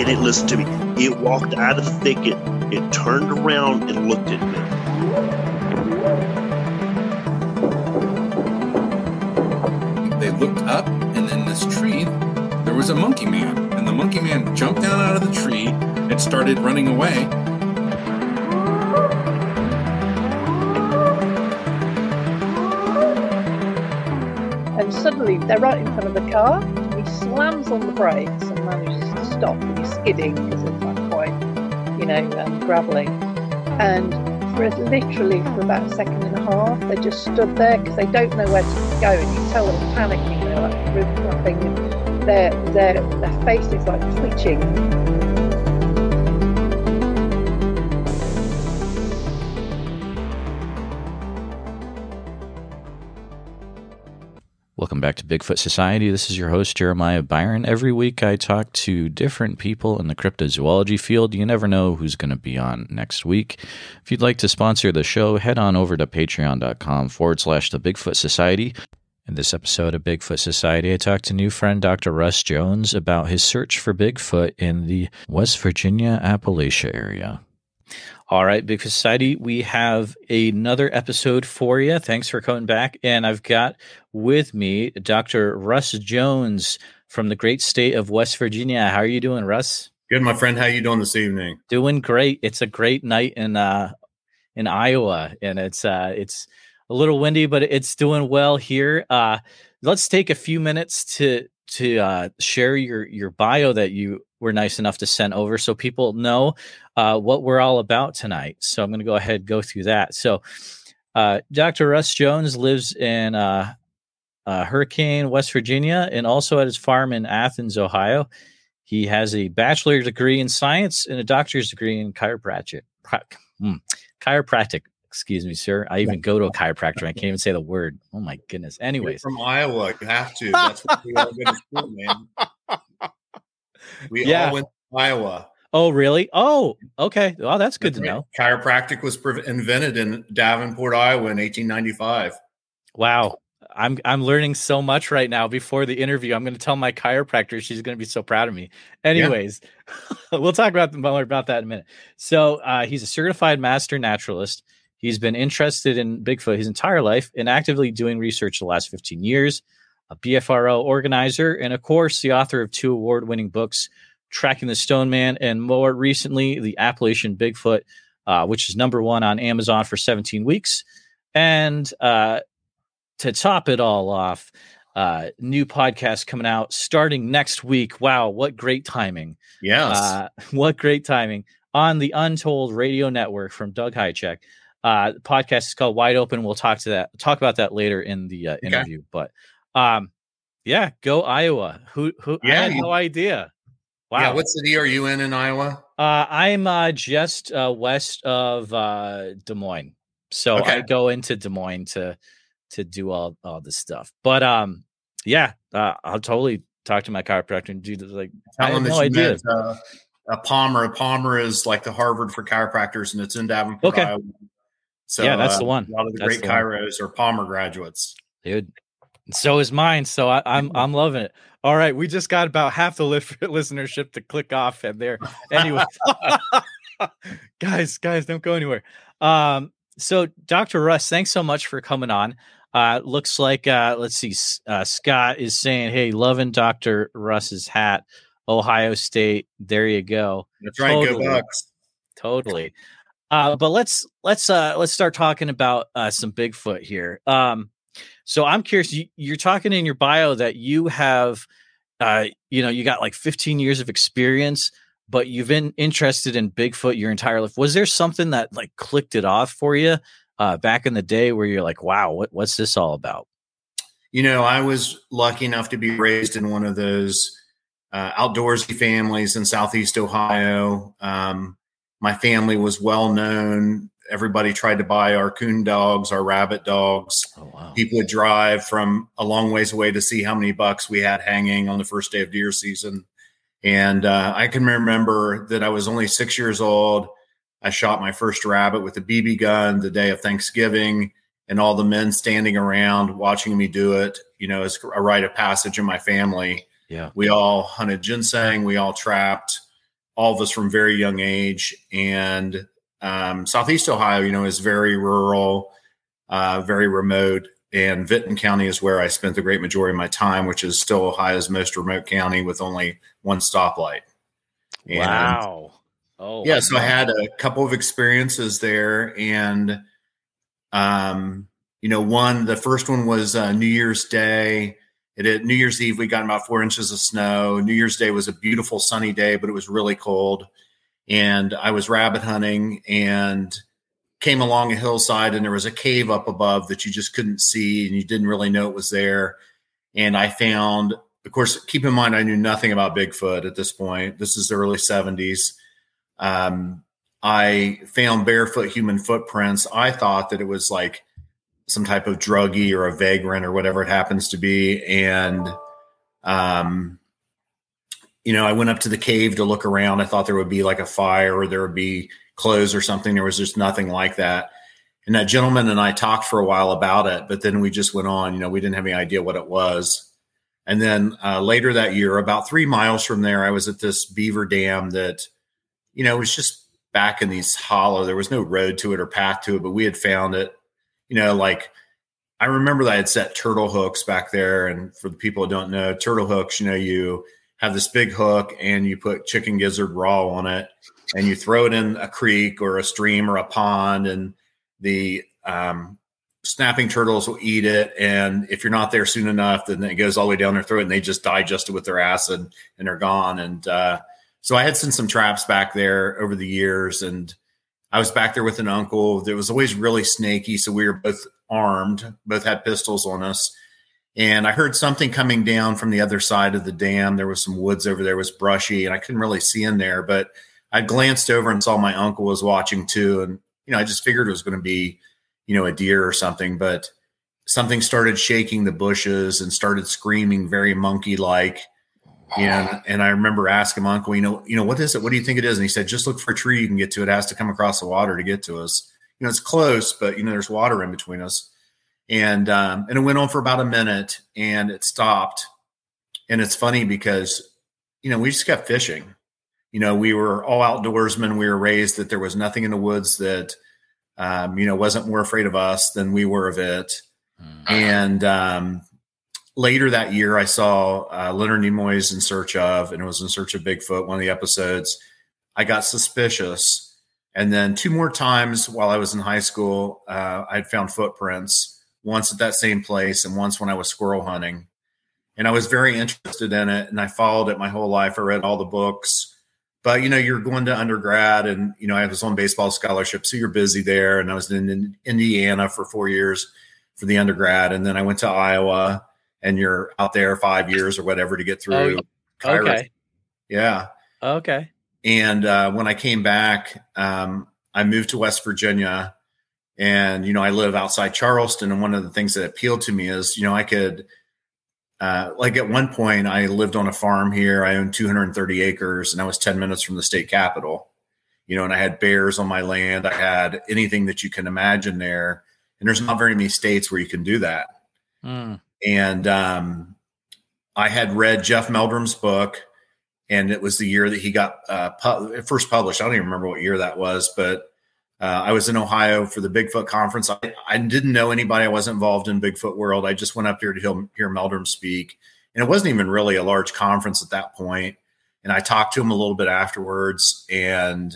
It didn't listen to me. It walked out of the thicket. It turned around and looked at me. They looked up, and in this tree, there was a monkey man. And the monkey man jumped down out of the tree and started running away. and suddenly they're right in front of the car. He slams on the brakes and manages to stop. And he's skidding because it's like quite, you know, um, gravelly. And for literally for about a second and a half, they just stood there because they don't know where to go. And you tell them panicking. They're like flapping. And their their their face is like twitching. Bigfoot Society. This is your host, Jeremiah Byron. Every week I talk to different people in the cryptozoology field. You never know who's going to be on next week. If you'd like to sponsor the show, head on over to patreon.com forward slash the Bigfoot Society. In this episode of Bigfoot Society, I talked to new friend Dr. Russ Jones about his search for Bigfoot in the West Virginia Appalachia area. All right, Bigfoot Society, we have another episode for you. Thanks for coming back. And I've got with me Dr. Russ Jones from the great state of West Virginia. How are you doing, Russ? Good, my friend. How are you doing this evening? Doing great. It's a great night in uh in Iowa, and it's uh it's a little windy, but it's doing well here. Uh let's take a few minutes to to uh, share your your bio that you were nice enough to send over so people know uh, what we're all about tonight. So I'm going to go ahead and go through that. So uh, Dr. Russ Jones lives in uh, Hurricane, West Virginia, and also at his farm in Athens, Ohio. He has a bachelor's degree in science and a doctor's degree in chiropractic. Hmm, chiropractic excuse me, sir. I even go to a chiropractor. I can't even say the word. Oh my goodness. Anyways, You're from Iowa, you have to. That's what we all go to school, man. We Yeah. all went to Iowa. oh really? Oh, okay. Well, that's good to right. know. Chiropractic was pre- invented in Davenport, Iowa, in 1895. Wow. I'm I'm learning so much right now. Before the interview, I'm going to tell my chiropractor. She's going to be so proud of me. Anyways, we'll talk about more about that in a minute. So uh, he's a certified master naturalist. He's been interested in Bigfoot his entire life and actively doing research the last 15 years. A BFRO organizer and, of course, the author of two award-winning books, "Tracking the Stone Man" and more recently, "The Appalachian Bigfoot," uh, which is number one on Amazon for 17 weeks. And uh, to top it all off, uh, new podcast coming out starting next week. Wow, what great timing! Yes. Uh, what great timing on the Untold Radio Network from Doug Hajicek. Uh, the podcast is called Wide Open. We'll talk to that, talk about that later in the uh, interview. But um, yeah, go Iowa. Who who? I Yeah, had you- no idea. Wow. Yeah. What city are you in in Iowa? Uh, I'm uh, just uh, west of uh, Des Moines, so I go into Des Moines to to do all all this stuff. But um, yeah, uh, I'll totally talk to my chiropractor and do the, like. I Tell them that no you idea. met uh, a Palmer. Palmer is like the Harvard for chiropractors, and it's in Davenport, Okay. Iowa. So Yeah, that's the uh, one. A lot of the That's great the one. chiros are Palmer graduates. dude. So is mine. So I, I'm I'm loving it. All right, we just got about half the li- listenership to click off, and there. Anyway, guys, guys, don't go anywhere. Um, so Dr. Russ, thanks so much for coming on. Uh, looks like uh, let's see, uh, Scott is saying, "Hey, loving Dr. Russ's hat, Ohio State. There you go." That's right. Totally. Go Bucks. totally uh but let's let's uh let's start talking about uh some bigfoot here. Um so i'm curious you, you're talking in your bio that you have uh you know you got like 15 years of experience but you've been interested in bigfoot your entire life. Was there something that like clicked it off for you uh back in the day where you're like wow what, what's this all about? You know, I was lucky enough to be raised in one of those uh, outdoorsy families in Southeast Ohio. Um, my family was well known. Everybody tried to buy our coon dogs, our rabbit dogs. oh wow People would drive from a long ways away to see how many bucks we had hanging on the first day of deer season. And uh, I can remember that I was only six years old. I shot my first rabbit with a BB gun the day of Thanksgiving, and all the men standing around watching me do it. You know, as a rite of passage in my family. yeah We all hunted ginseng. We all trapped. All of us from very young age. And um, Southeast Ohio, you know, is very rural, uh, very remote. And Vinton County is where I spent the great majority of my time, which is still Ohio's most remote county with only one stoplight. And, wow. Oh, yeah. So I had a couple of experiences there. And, um, you know, one, the first one was uh, New Year's Day. It at New Year's Eve, we got about four inches of snow. New Year's Day was a beautiful sunny day, but it was really cold. And I was rabbit hunting and came along a hillside, and there was a cave up above that you just couldn't see, and you didn't really know it was there. And I found, of course, keep in mind, I knew nothing about Bigfoot at this point. This is the early 70s. Um, I found barefoot human footprints. I thought that it was like some type of druggie or a vagrant or whatever it happens to be. And, um, you know, I went up to the cave to look around. I thought there would be like a fire or there would be clothes or something. There was just nothing like that. And that gentleman and I talked for a while about it, but then we just went on. You know, we didn't have any idea what it was. And then uh, later that year, about three miles from there, I was at this beaver dam that, you know, was just back in these hollow. There was no road to it or path to it, but we had found it you know, like I remember that I had set turtle hooks back there. And for the people who don't know, turtle hooks, you know, you have this big hook and you put chicken gizzard raw on it and you throw it in a creek or a stream or a pond and the um, snapping turtles will eat it. And if you're not there soon enough, then it goes all the way down their throat and they just digest it with their acid and they're gone. And uh, so I had sent some traps back there over the years and I was back there with an uncle that was always really snaky. So we were both armed, both had pistols on us. And I heard something coming down from the other side of the dam. There was some woods over there, was brushy, and I couldn't really see in there. But I glanced over and saw my uncle was watching too. And, you know, I just figured it was going to be, you know, a deer or something. But something started shaking the bushes and started screaming very monkey like and and I remember asking my uncle, you know, you know, what is it? What do you think it is? And he said, just look for a tree you can get to. It has to come across the water to get to us. You know, it's close, but you know, there's water in between us. And um, and it went on for about a minute, and it stopped. And it's funny because, you know, we just kept fishing. You know, we were all outdoorsmen. We were raised that there was nothing in the woods that, um, you know, wasn't more afraid of us than we were of it. Mm-hmm. And um, later that year, I saw uh, Leonard Nimoy's In Search of, and it was In Search of Bigfoot, one of the episodes. I got suspicious. And then two more times while I was in high school, uh, I'd found footprints, once at that same place and once when I was squirrel hunting. And I was very interested in it. And I followed it my whole life. I read all the books. But, you know, you're going to undergrad and, you know, I was on baseball scholarship. So you're busy there. And I was in Indiana for four years for the undergrad. And then I went to Iowa and you're out there five years or whatever to get through. Oh, okay. Yeah. Okay. And uh, when I came back, um, I moved to West Virginia, and you know I live outside Charleston. And one of the things that appealed to me is you know I could, uh, like at one point, I lived on a farm here. I owned 230 acres, and I was 10 minutes from the state capital. You know, and I had bears on my land. I had anything that you can imagine there. And there's not very many states where you can do that. Mm and um, I had read Jeff Meldrum's book, and it was the year that he got uh, pu- first published. I don't even remember what year that was, but uh, I was in Ohio for the Bigfoot conference. I, I, didn't know anybody. I wasn't involved in Bigfoot world. I just went up there to hear, hear Meldrum speak, and it wasn't even really a large conference at that point. And I talked to him a little bit afterwards, and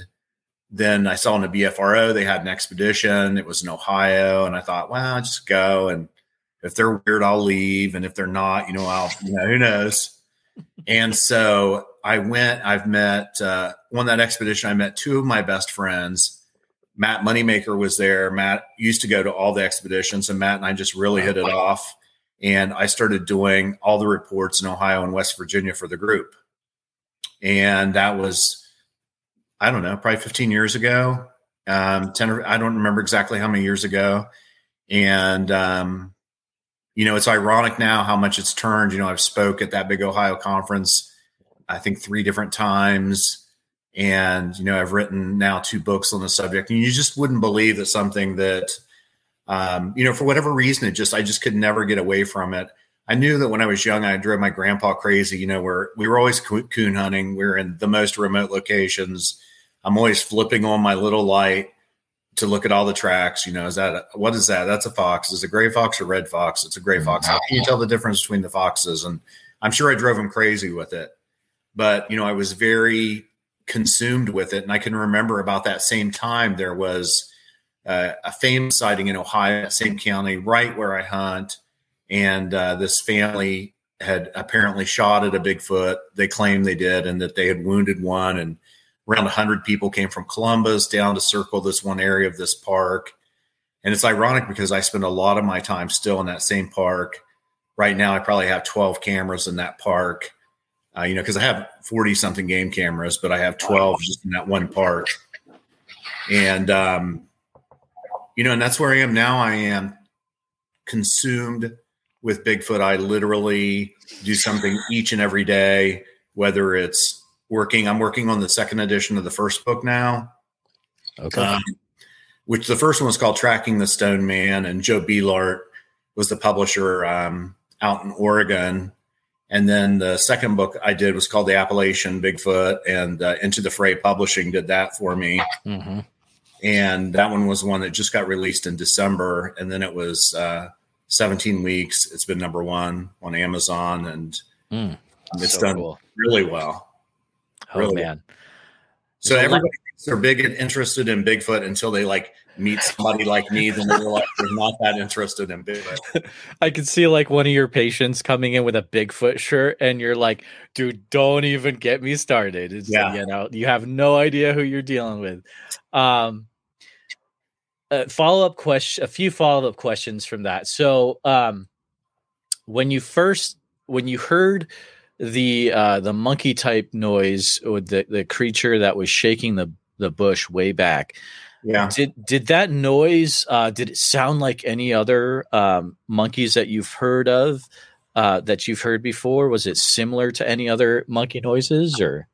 then I saw in the BFRO they had an expedition. It was in Ohio, and I thought, well, I'll just go and if they're weird, I'll leave. And if they're not, you know, I'll, you know, who knows? and so I went, I've met, uh, on that expedition, I met two of my best friends. Matt Moneymaker was there. Matt used to go to all the expeditions, and Matt and I just really hit it off. And I started doing all the reports in Ohio and West Virginia for the group. And that was, I don't know, probably 15 years ago. Um, 10 or, I don't remember exactly how many years ago. And um, you know, it's ironic now how much it's turned. You know, I've spoke at that big Ohio conference, I think three different times. And, you know, I've written now two books on the subject. And you just wouldn't believe that something that, um, you know, for whatever reason, it just, I just could never get away from it. I knew that when I was young, I drove my grandpa crazy. You know, where we were always coon hunting. We were in the most remote locations. I'm always flipping on my little light to look at all the tracks. You know, is that what is that? That's a fox. Is it a gray fox or red fox? It's a gray fox. How can you tell the difference between the foxes? And I'm sure I drove him crazy with it, but you know, I was very consumed with it. And I can remember about that same time there was uh, a famous sighting in Ohio, same county, right where I hunt, and uh, this family had apparently shot at a Bigfoot. They claimed they did, and that they had wounded one and around 100 people came from Columbus down to circle this one area of this park. And it's ironic because I spend a lot of my time still in that same park. Right now, I probably have 12 cameras in that park, uh, you know, because I have 40 something game cameras, but I have 12 just in that one park. And, um, you know, and that's where I am now. I am consumed with Bigfoot. I literally do something each and every day, whether it's working. I'm working on the second edition of the first book now. Okay. Um, which the first one was called Tracking the Stone Man, and Joe Beelart was the publisher um, out in Oregon. And then the second book I did was called The Appalachian Bigfoot, and uh, Into the Fray Publishing did that for me. Mm-hmm. And that one was one that just got released in December. And then it was uh, 17 weeks. It's been number one on Amazon, and Mm, it's so done cool. really well. Oh really. man. So So everybody thinks they're big and interested in Bigfoot until they like meet somebody like me, then they're like they're not that interested in Bigfoot. I could see like one of your patients coming in with a Bigfoot shirt, and you're like, dude, don't even get me started. It's Yeah. you know, you have no idea who you're dealing with. Um a follow-up question a few follow-up questions from that. So um when you first when you heard the uh the monkey type noise or the the creature that was shaking the the bush way back Yeah. did did that noise uh did it sound like any other um monkeys that you've heard of uh that you've heard before was it similar to any other monkey noises or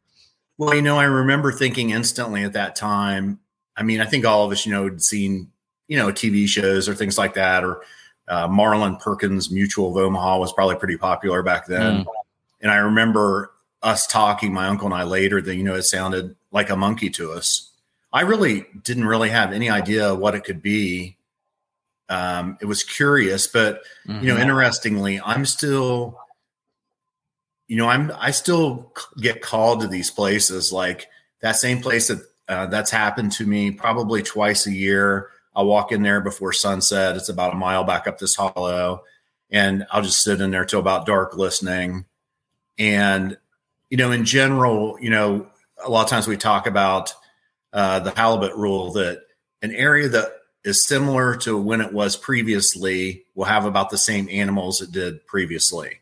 Well, you know, I remember thinking instantly at that time. I mean, I think all of us, you know, had seen, you know, TV shows or things like that, or uh, Marlin Perkins Mutual of Omaha was probably pretty popular back then. And I remember us talking, my uncle and I later, that, you know, it sounded like a monkey to us. I really didn't really have any idea what it could be. Um, it was curious, but you know Mhm. interestingly i'm still you know i'm i still get called to these places like that same place that uh, that's happened to me probably twice a year i'll walk in there before sunset it's about a mile back up this hollow and i'll just sit in there till about dark listening and you know in general you know a lot of times we talk about uh, the halibut rule that an area that is similar to when it was previously will have about the same animals it did previously.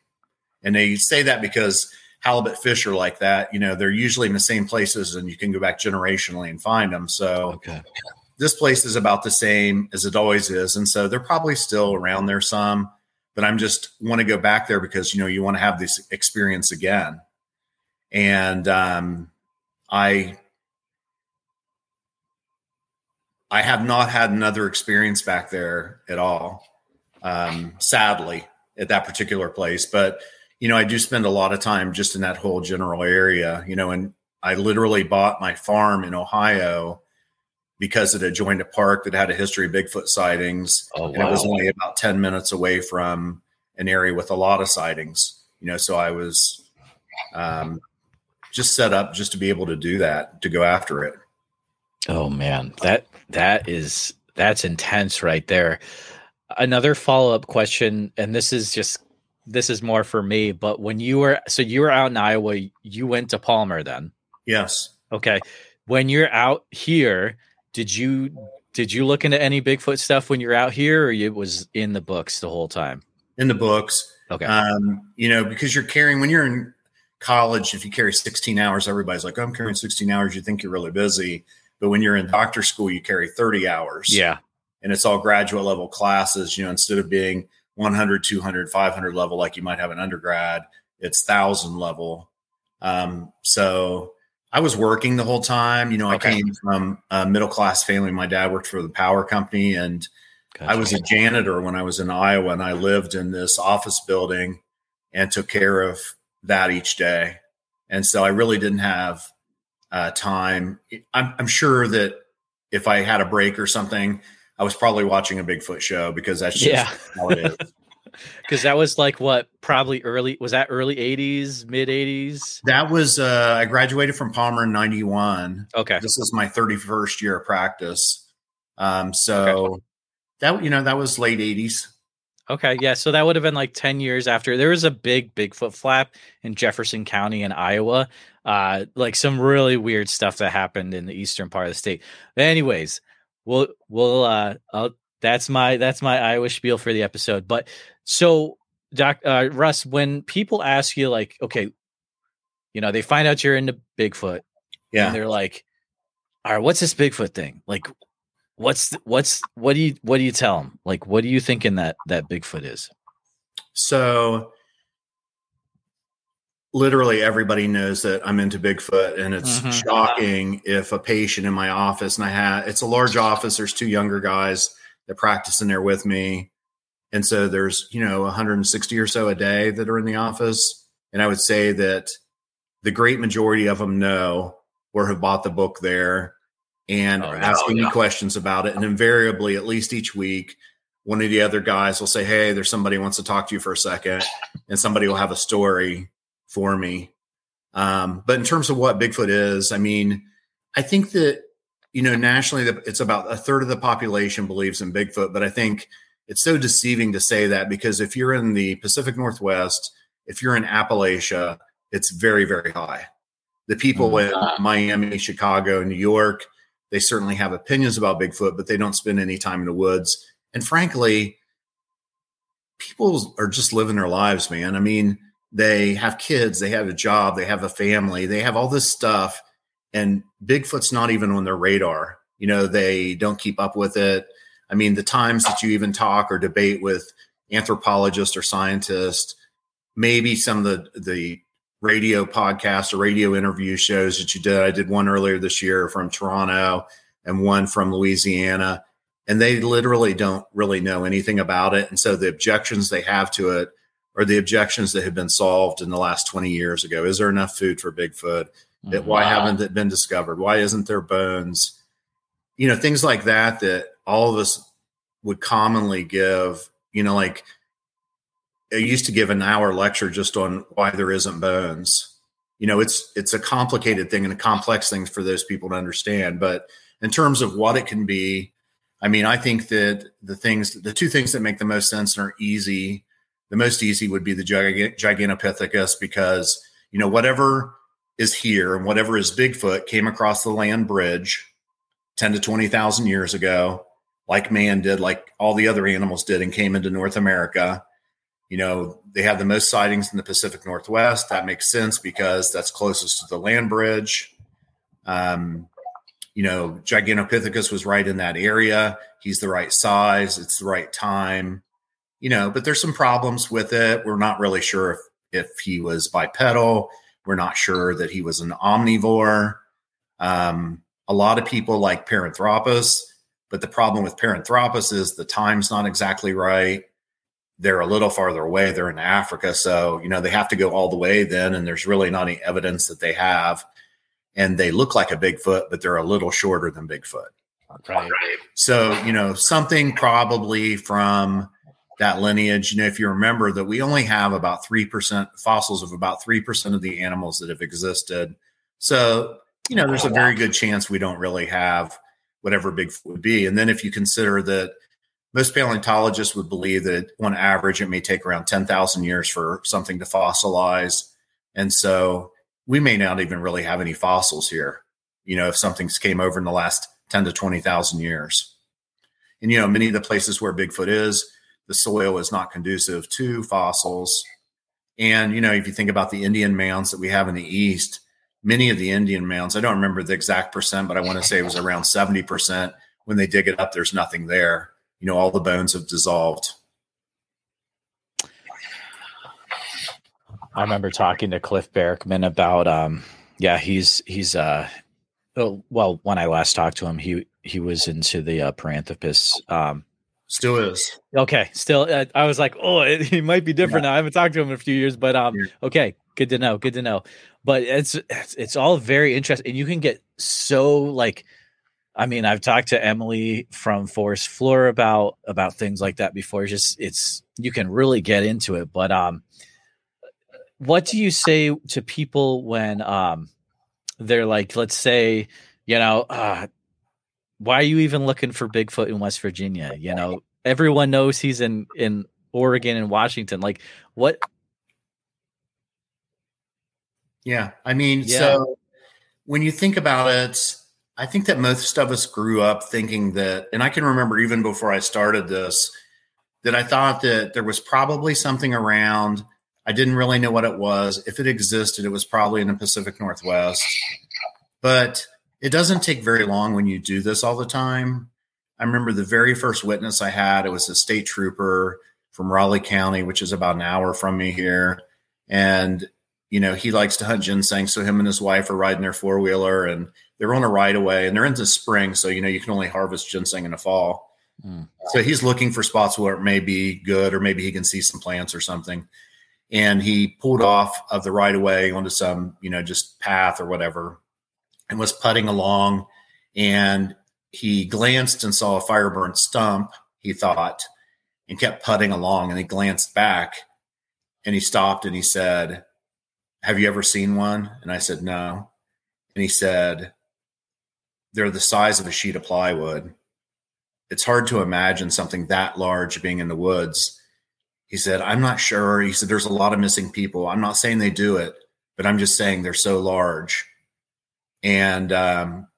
And they say that because halibut fish are like that. You know, they're usually in the same places and you can go back generationally and find them. So okay this place is about the same as it always is. And so they're probably still around there some, but I'm just want to go back there because, you know, you want to have this experience again. And um, I I have not had another experience back there at all, um, sadly, at that particular place. But you know, I do spend a lot of time just in that whole general area. You know, and I literally bought my farm in Ohio because it had joined a park that had a history of Bigfoot sightings, oh and it was only about ten minutes away from an area with a lot of sightings. You know, so I was um, just set up just to be able to do that, to go after it. oh man that that is that's intense right there another follow-up question and this is just this is more for me but when you were so you were out in iowa you went to palmer then Yes. Okay. When you're out here, did you did you look into any Bigfoot stuff when you're out here, or it was in the books the whole time? in the books. Okay. Um, you know, because you're carrying when you're in college, if you carry 16 hours, everybody's like, I'm carrying 16 hours. You think you're really busy. But when you're in doctor school, you carry 30 hours. yeah. And it's all graduate level classes, you know, instead of being 100, 200, 500 level, like you might have an undergrad, it's thousand level. Um, so I was working the whole time. You know, I Okay. came from a middle class family. My dad worked for the power company and I was a janitor when I was in Iowa, and I lived in this office building and took care of that each day. And so I really didn't have uh, time. I'm, I'm sure that if I had a break or something, I was probably watching a Bigfoot show because that's just Yeah. how it is. Because that was like what probably early was that early '80s, mid '80s? That was uh, I graduated from Palmer in '91. Okay, This is my 31st year of practice. Um, so that you know that was late '80s. okay, yeah. So that would have been like ten years after there was a big Bigfoot flap in Jefferson County in Iowa. Uh, like some really weird stuff that happened in the eastern part of the state. But anyways, we'll we'll uh, I'll, that's my that's my Iowa spiel for the episode. But so, Doc uh, Russ, when people ask you like, okay, you know, they find out you're into Bigfoot. and Yeah. they're like, "All right, what's this Bigfoot thing? Like, what's th- what's what do you what do you tell them? Like, what do you thinking that that Bigfoot is?" So literally everybody knows that I'm into Bigfoot and it's Mhm. shocking if a patient in my office and I have it's a large office there's two younger guys that practice in there with me and so there's you know 160 or so a day that are in the office and I would say that the great majority of them know or have bought the book there and Oh, are yeah. asking me questions about it and invariably at least each week one of the other guys will say hey there's somebody who wants to talk to you for a second and somebody will have a story for me. Um, but in terms of what Bigfoot is, I mean, I think that you know nationally it's about a third of the population believes in Bigfoot, but I think it's so deceiving to say that because if you're in the Pacific Northwest, if you're in Appalachia, it's very very high. The people oh in Miami, Chicago, New York, they certainly have opinions about Bigfoot, but they don't spend any time in the woods. And frankly, people are just living their lives, man. I mean, they have kids, they have a job, they have a family, they have all this stuff, and Bigfoot's not even on their radar. You know, they don't keep up with it. I mean, the times that you even talk or debate with anthropologists or scientists, maybe some of the the radio podcasts or radio interview shows that you did. I did one earlier this year from Toronto and one from Louisiana, and they literally don't really know anything about it. And so the objections they have to it are the objections that have been solved in the last 20 years ago. Is there enough food for Bigfoot? That why haven't it been discovered? Why isn't there bones? You know, things like that that all of us would commonly give, you know, like I used to give an hour lecture just on why there isn't bones. You know, it's it's a complicated thing and a complex thing for those people to understand. But in terms of what it can be, I mean, I think that the things, the two things that make the most sense and are easy, the most easy would be the Giga- Gigantopithecus because you know whatever is here and whatever is Bigfoot came across the land bridge ten to twenty thousand years ago, like man did, like all the other animals did, and came into North America. You know, they have the most sightings in the Pacific Northwest. That makes sense because that's closest to the land bridge. Um, you know, Gigantopithecus was right in that area. He's the right size. It's the right time. You know, but there's some problems with it. We're not really sure if, if he was bipedal. We're not sure that he was an omnivore. Um, a lot of people like Paranthropus, but the problem with Paranthropus is the time's not exactly right. They're a little farther away. They're in Africa. So, you know, they have to go all the way then, and there's really not any evidence that they have and they look like a Bigfoot, but they're a little shorter than Bigfoot. Right. So, you know, something probably from that lineage. You know, if you remember that we only have about 3% fossils of about 3% of the animals that have existed. So, you know, there's a very good chance we don't really have whatever Bigfoot would be. And then if you consider that most paleontologists would believe that on average it may take around 10,000 years for something to fossilize. And so we may not even really have any fossils here, you know, if something's came over in the last 10 to 20,000 years. And, you know, many of the places where Bigfoot is, the soil is not conducive to fossils. And, you know, if you think about the Indian mounds that we have in the East, many of the Indian mounds, I don't remember the exact percent, but I want to say it was around 70%. When they dig it up, there's nothing there. You know, all the bones have dissolved. I remember talking to Cliff Barackman about um yeah, he's he's uh oh, well, when I last talked to him, he he was into the uh, Paranthropus um Still is. Okay, still. Uh, I was like, oh, it, he might be different yeah. now. I haven't talked to him in a few years, but um, okay, good to know. Good to know. But it's it's, all very interesting, and you can get so like. I mean, I've talked to Emily from Forest Floor about about things like that before. It's just it's you can really get into it. But um, what do you say to people when um they're like, let's say, you know, uh, why are you even looking for Bigfoot in West Virginia? You know, everyone knows he's in in Oregon and Washington. Like, what? Yeah, I mean, yeah. so when you think about it, I think that most of us grew up thinking that, and I can remember even before I started this, that I thought that there was probably something around. I didn't really know what it was. If it existed, it was probably in the Pacific Northwest. But it doesn't take very long when you do this all the time. I remember the very first witness I had, it was a state trooper from Raleigh County, which is about an hour from me here. And, you know, he likes to hunt ginseng. So him and his wife are riding their four wheeler and they're on a right away and they're into spring. So, you know, you can only harvest ginseng in the fall. Mm. So he's looking for spots where it may be good or maybe he can see some plants or something. And he pulled off of the right away onto some, you know, just path or whatever and was putting along and he glanced and saw a fire burnt stump, he thought, and kept putting along. And he glanced back and he stopped and he said, Have you ever seen one? And I said, No. And he said, They're the size of a sheet of plywood. It's hard to imagine something that large being in the woods. He said, I'm not sure. He said, There's a lot of missing people. I'm not saying they do it, but I'm just saying they're so large and um,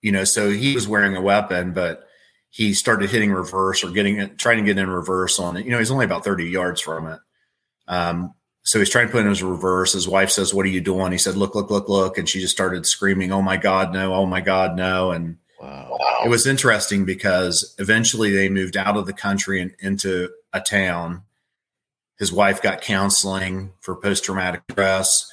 you know, so he was wearing a weapon, but he started hitting reverse or getting trying to get in reverse on it. You know, he's only about 30 yards from it. Um, so he's trying to put in his reverse. His wife says, What are you doing? He said, Look, look, look, look. And she just started screaming, Oh my God, no. Oh my God, no. And wow. it was interesting because eventually they moved out of the country and into a town. His wife got counseling for post traumatic stress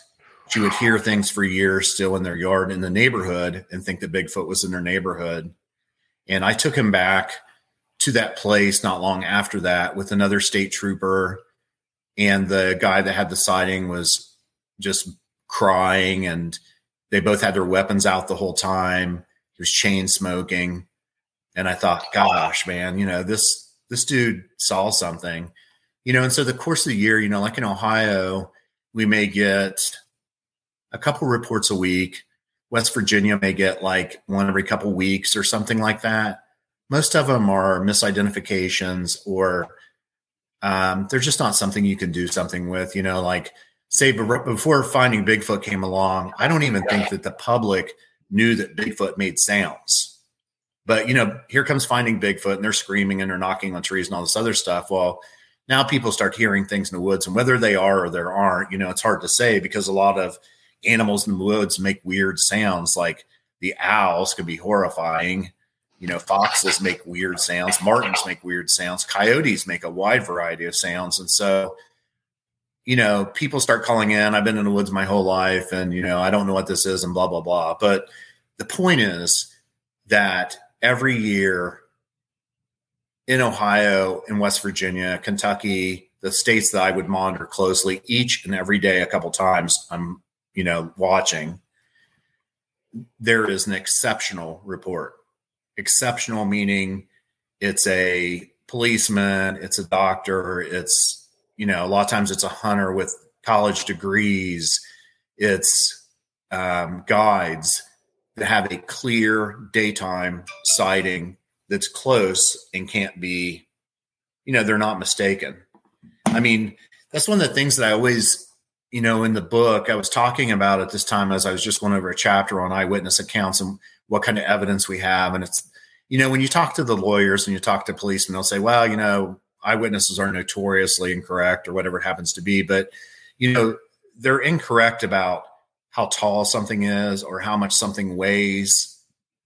she would hear things for years still in their yard in the neighborhood and think that Bigfoot was in their neighborhood. And I took him back to that place not long after that with another state trooper. And the guy that had the sighting was just crying, and they both had their weapons out the whole time. He was chain smoking. And I thought, gosh, man, you know, this this dude saw something. You know, and so the course of the year, you know, like in Ohio, we may get a couple reports a week. West Virginia may get like one every couple weeks or something like that. Most of them are misidentifications or um, they're just not something you can do something with. You know, like say before finding Bigfoot came along, I don't even think that the public knew that Bigfoot made sounds. But you know, here comes finding Bigfoot and they're screaming and they're knocking on trees and all this other stuff. Well, now people start hearing things in the woods, and whether they are or there aren't, you know, it's hard to say because a lot of animals in the woods make weird sounds. Like the owls could be horrifying. You know, foxes make weird sounds. martins make weird sounds. Coyotes make a wide variety of sounds. And so, you know, people start calling in. I've been in the woods my whole life, and you know, I don't know what this is, and blah blah blah. But the point is that every year in Ohio, in West Virginia, Kentucky, the states that I would monitor closely each and every day, a couple times, I'm you know, watching, there is an exceptional report. Exceptional meaning it's a policeman, it's a doctor, it's, you know, a lot of times it's a hunter with college degrees, it's um, guides that have a clear daytime sighting that's close and can't be, you know, they're not mistaken. I mean, that's one of the things that I always you know, in the book, I was talking about at this time as I was just going over a chapter on eyewitness accounts and what kind of evidence we have. And it's, you know, when you talk to the lawyers and you talk to policemen, they'll say, well, you know, eyewitnesses are notoriously incorrect or whatever it happens to be. But, you know, they're incorrect about how tall something is or how much something weighs.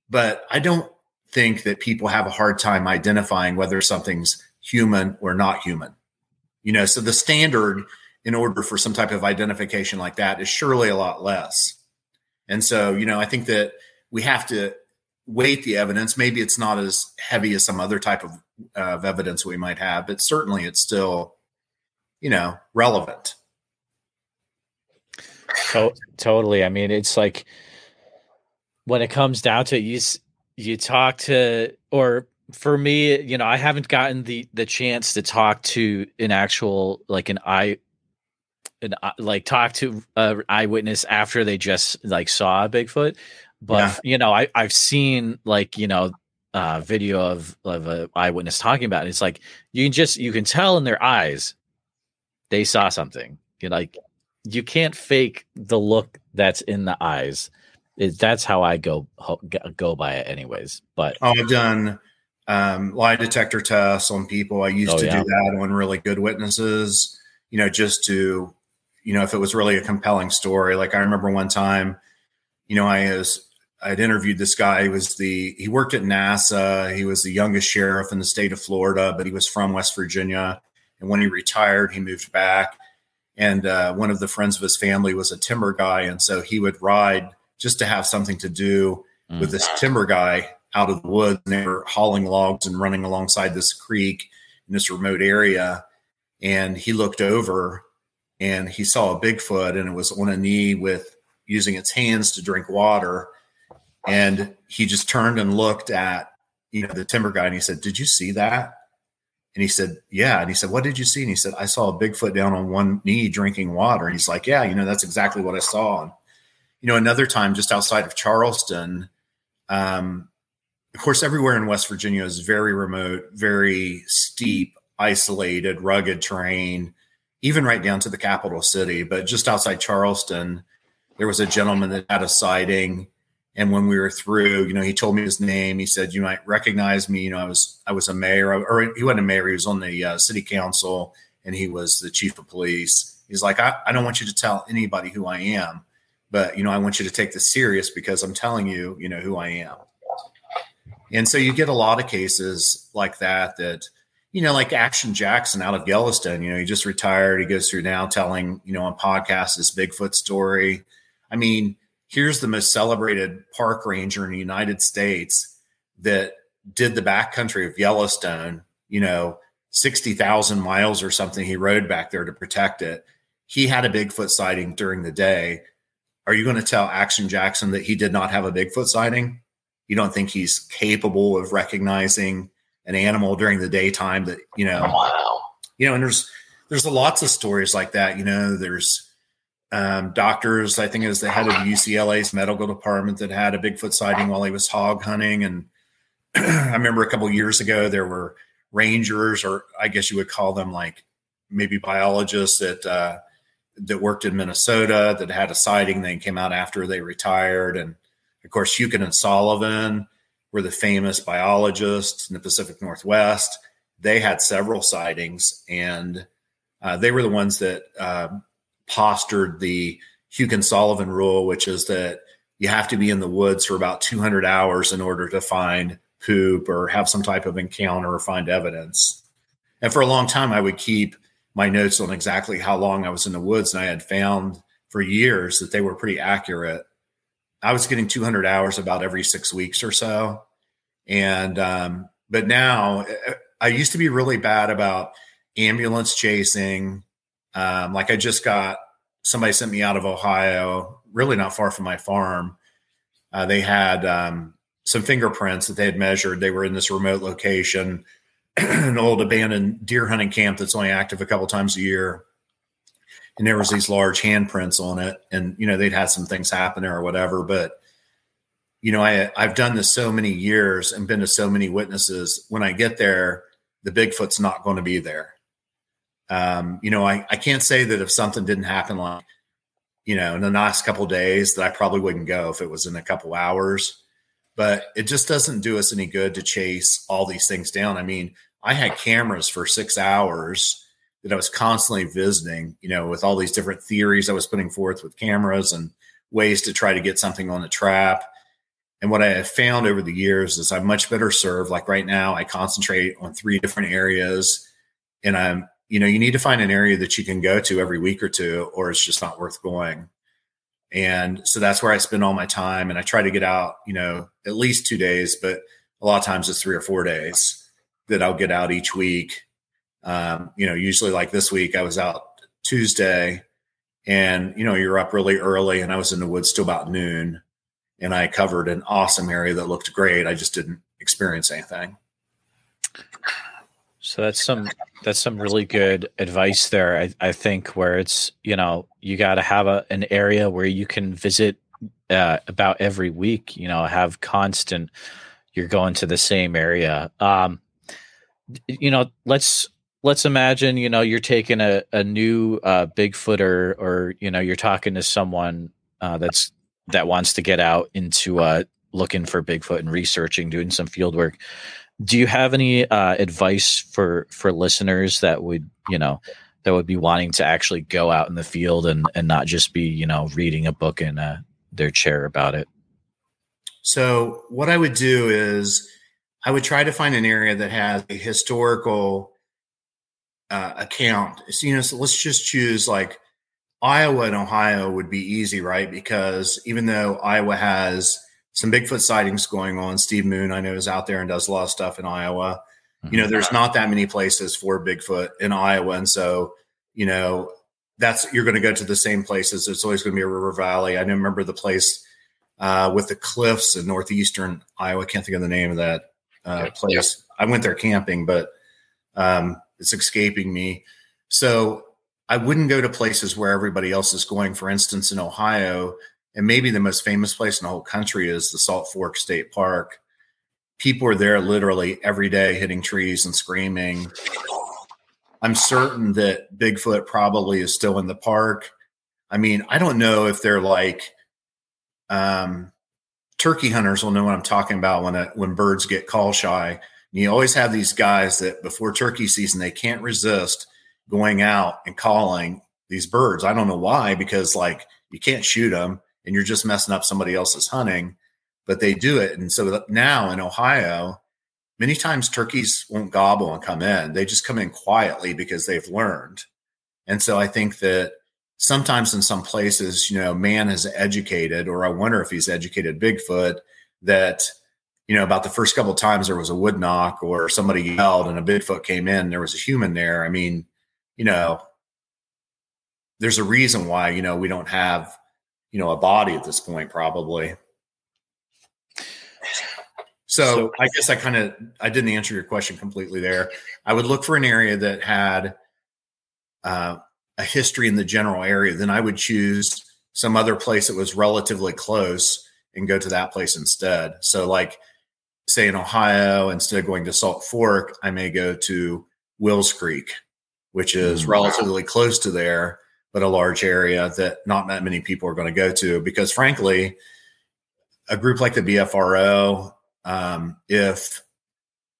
But I don't think that people have a hard time identifying whether something's human or not human. You know, so the standard in order for some type of identification like that is surely a lot less. And so, you know, I think that we have to weight the evidence. Maybe it's not as heavy as some other type of of evidence we might have, but certainly it's still, you know, relevant. To- totally. I mean, it's like when it comes down to it, you you talk to or for me, you know, I haven't gotten the the chance to talk to an actual like an eye an uh, like talk to a eyewitness after they just like saw a Bigfoot. But yeah. you know, I I've seen like you know uh, video of of a eyewitness talking about it. It's like you can just you can tell in their eyes they saw something. You know, like you can't fake the look that's in the eyes. It, that's how I go go by it, anyways. But I've done um, lie detector tests on people. I used oh, to yeah. do that on really good witnesses. You know, just to you know if it was really a compelling story. Like I remember one time, you know, I was I'd interviewed this guy. He was the he worked at NASA. He was the youngest sheriff in the state of Florida, but he was from West Virginia. And when he retired, he moved back. And uh, one of the friends of his family was a timber guy, and so he would ride just to have something to do mm. with this timber guy out of the woods. And they were hauling logs and running alongside this creek in this remote area. And he looked over and he saw a Bigfoot, and it was on a knee with using its hands to drink water and he just turned and looked at, you know, the timber guy and he said, Did you see that? And he said, Yeah. And he said, What did you see? And he said, I saw a Bigfoot down on one knee drinking water. And he's like, Yeah, you know, that's exactly what I saw. And, you know, another time just outside of Charleston, um, of course, everywhere in West Virginia is very remote, very steep, isolated, rugged terrain, even right down to the capital city. But just outside Charleston, there was a gentleman that had a sighting and when we were through, you know, he told me his name. He said, "You might recognize me." You know, I was I was a mayor, or he wasn't a mayor. He was on the uh, city council, and he was the chief of police. He's like, I, "I don't want you to tell anybody who I am, but you know, I want you to take this serious because I'm telling you, you know, who I am." And so you get a lot of cases like that. That you know, like Action Jackson out of Yellowstone. You know, he just retired. He goes through now telling you know on podcasts this Bigfoot story. I mean here's the most celebrated park ranger in the United States that did the backcountry of Yellowstone, you know, 60,000 miles or something he rode back there to protect it. He had a Bigfoot sighting during the day. Are you going to tell Action Jackson that he did not have a Bigfoot sighting? You don't think he's capable of recognizing an animal during the daytime that, you know, wow. you know, and there's, there's lots of stories like that. You know, there's, um, doctors. I think was the head of UCLA's medical department that had a Bigfoot sighting while he was hog hunting. And I remember a couple years ago there were rangers, or I guess you would call them like maybe biologists that uh, that worked in Minnesota that had a sighting. They came out after they retired, and of course Hukin and Sullivan were the famous biologists in the Pacific Northwest. They had several sightings, and uh, they were the ones that uh, postured the Hukin Sullivan rule, which is that you have to be in the woods for about 200 hours in order to find poop or have some type of encounter or find evidence. And for a long time, I would keep my notes on exactly how long I was in the woods. And I had found for years that they were pretty accurate. I was getting 200 hours about every six weeks or so. And, um, but now I used to be really bad about ambulance chasing um, like I just got somebody sent me out of Ohio, really not far from my farm. Uh, they had um, some fingerprints that they had measured. They were in this remote location, an old abandoned deer hunting camp that's only active a couple times a year. And there was these large handprints on it, and you know they'd had some things happen there or whatever. But you know, I I've done this so many years and been to so many witnesses. When I get there, the Bigfoot's not going to be there um, you know, I, I can't say that if something didn't happen like, you know, in the last couple days that I probably wouldn't go if it was in a couple hours. But it just doesn't do us any good to chase all these things down. I mean, I had cameras for six hours that I was constantly visiting, you know, with all these different theories I was putting forth with cameras and ways to try to get something on the trap. And what I have found over the years is I'm much better served. Like right now, I concentrate on three different areas and I'm you know, you need to find an area that you can go to every week or two, or it's just not worth going. And so that's where I spend all my time. And I try to get out, you know, at least two days, but a lot of times it's three or four days. that I'll get out each week. Um, you know, usually like this week, I was out Tuesday, and you know, you're up really early, and I was in the woods till about noon, and I covered an awesome area that looked great. I just didn't experience anything. So that's some that's some really good advice there. I, I think where it's you know you got to have a, an area where you can visit uh, about every week. You know, have constant. You're going to the same area. Um, you know, let's let's imagine you know you're taking a a new uh, Bigfooter, or you know you're talking to someone uh, that's that wants to get out into uh, looking for Bigfoot and researching, doing some field work do you have any uh, advice for for listeners that would you know that would be wanting to actually go out in the field and and not just be you know reading a book in uh, their chair about it? So what i would do is i would try to find an area that has a historical uh, account. You know so let's just choose like iowa and ohio would be easy right? Because even though iowa has some Bigfoot sightings going on. Steve Moon, I know, is out there and does a lot of stuff in Iowa. Mm-hmm. You know, there's not that many places for Bigfoot in Iowa. And so, you know, that's you're going to go to the same places. It's always going to be a river valley. I remember the place uh, with the cliffs in northeastern Iowa. I can't think of the name of that uh, place. I went there camping, but um, it's escaping me. So I wouldn't go to places where everybody else is going. For instance, in Ohio, and maybe the most famous place in the whole country is the Salt Fork State Park. People are there literally every day hitting trees and screaming. I'm certain that Bigfoot probably is still in the park. I mean, I don't know if they're like um, turkey hunters will know what I'm talking about when a, when birds get call shy. And you always have these guys that before turkey season they can't resist going out and calling these birds. I don't know why because like you can't shoot them and you're just messing up somebody else's hunting, but they do it. And so now in Ohio, many times turkeys won't gobble and come in. They just come in quietly because they've learned. And so I think that sometimes in some places, you know, man has educated, or I wonder if he's educated Bigfoot that, you know, about the first couple times there was a wood knock or somebody yelled and a Bigfoot came in, there was a human there. I mean, you know, there's a reason why, you know, we don't have you know a body at this point probably. So, i guess i kind of i didn't answer your question completely there. I would look for an area that had uh, a history in the general area. Then i would choose some other place that was relatively close and go to that place instead. So like say in ohio instead of going to salt fork i may go to wills creek which is mm. relatively close to there but a large area that not that many people are going to go to because frankly a group like the bfro um, if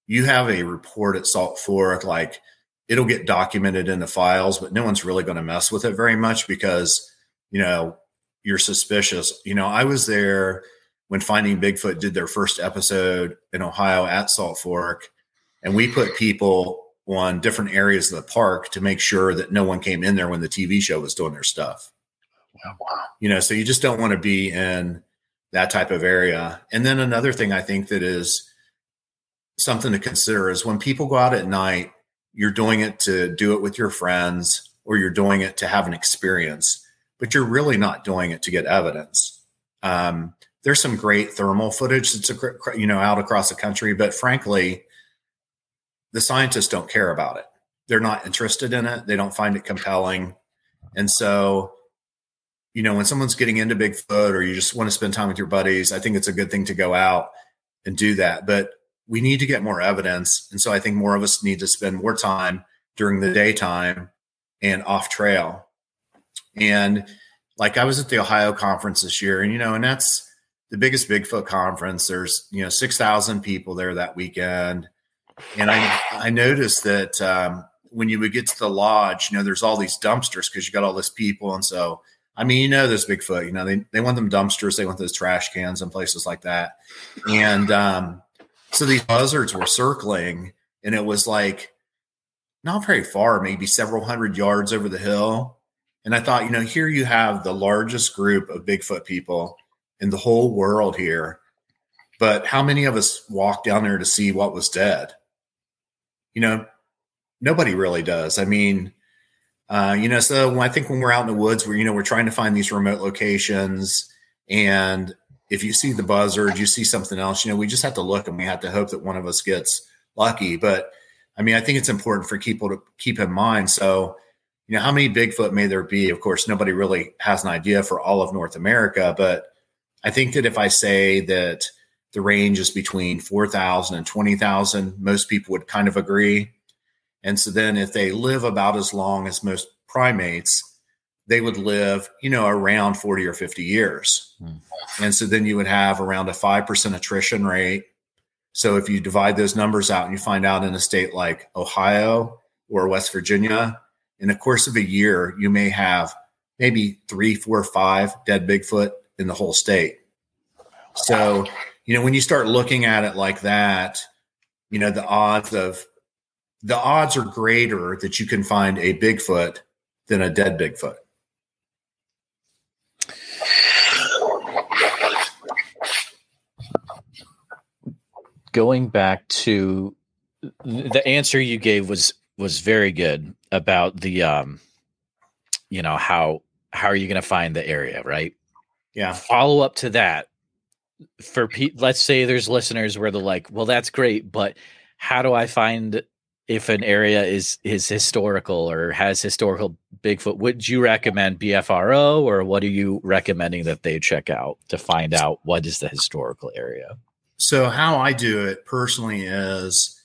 you have a report at salt fork like it'll get documented in the files but no one's really going to mess with it very much because you know you're suspicious. You know i was there when finding bigfoot did their first episode in ohio at salt fork and we put people on different areas of the park to make sure that no one came in there when the TV show was doing their stuff. Wow. You know, so you just don't want to be in that type of area. And then another thing I think that is something to consider is when people go out at night, you're doing it to do it with your friends or you're doing it to have an experience, but you're really not doing it to get evidence. Um, there's some great thermal footage that's you know out across the country, but frankly, the scientists don't care about it. They're not interested in it. They don't find it compelling. And so, you know, when someone's getting into Bigfoot or you just want to spend time with your buddies, I think it's a good thing to go out and do that. But we need to get more evidence. And so I think more of us need to spend more time during the daytime and off trail. And like I was at the Ohio conference this year, and you know, and that's the biggest Bigfoot conference. There's, you know, 6,000 people there that weekend and I I noticed that um, when you would get to the lodge, you know, there's all these dumpsters because you got all this people, and so I mean, you know, this Bigfoot, you know, they they want them dumpsters, they want those trash cans and places like that, and um, so these buzzards were circling, and it was like not very far, maybe several hundred yards over the hill. And I thought, you know, here you have the largest group of Bigfoot people in the whole world here. But how many of us walked down there to see what was dead? You know, nobody really does. I mean, uh, you know, so I think when we're out in the woods, we're, you know, we're trying to find these remote locations. And if you see the buzzard, you see something else, you know, we just have to look and we have to hope that one of us gets lucky. But I mean, I think it's important for people to keep in mind. So, you know, how many Bigfoot may there be? Of course, nobody really has an idea for all of North America, but I think that if I say that the range is between 4,000 and 20,000, most people would kind of agree. And so then if they live about as long as most primates, they would live, you know, around 40 or 50 years. Mm. And so then you would have around a 5% attrition rate. So if you divide those numbers out and you find out in a state like Ohio or West Virginia, in the course of a year, you may have maybe three, four, five dead Bigfoot in the whole state. So, you know, when you start looking at it like that, you know, the odds of the odds are greater that you can find a Bigfoot than a dead Bigfoot. Going back to the answer you gave was was very good about the um you know how how are you going to find the area right yeah follow up to that for pe- let's say there's listeners where they're like well that's great but how do i find if an area is is historical or has historical Bigfoot, would you recommend BFRO or what are you recommending that they check out to find out what is the historical area? So how I do it personally is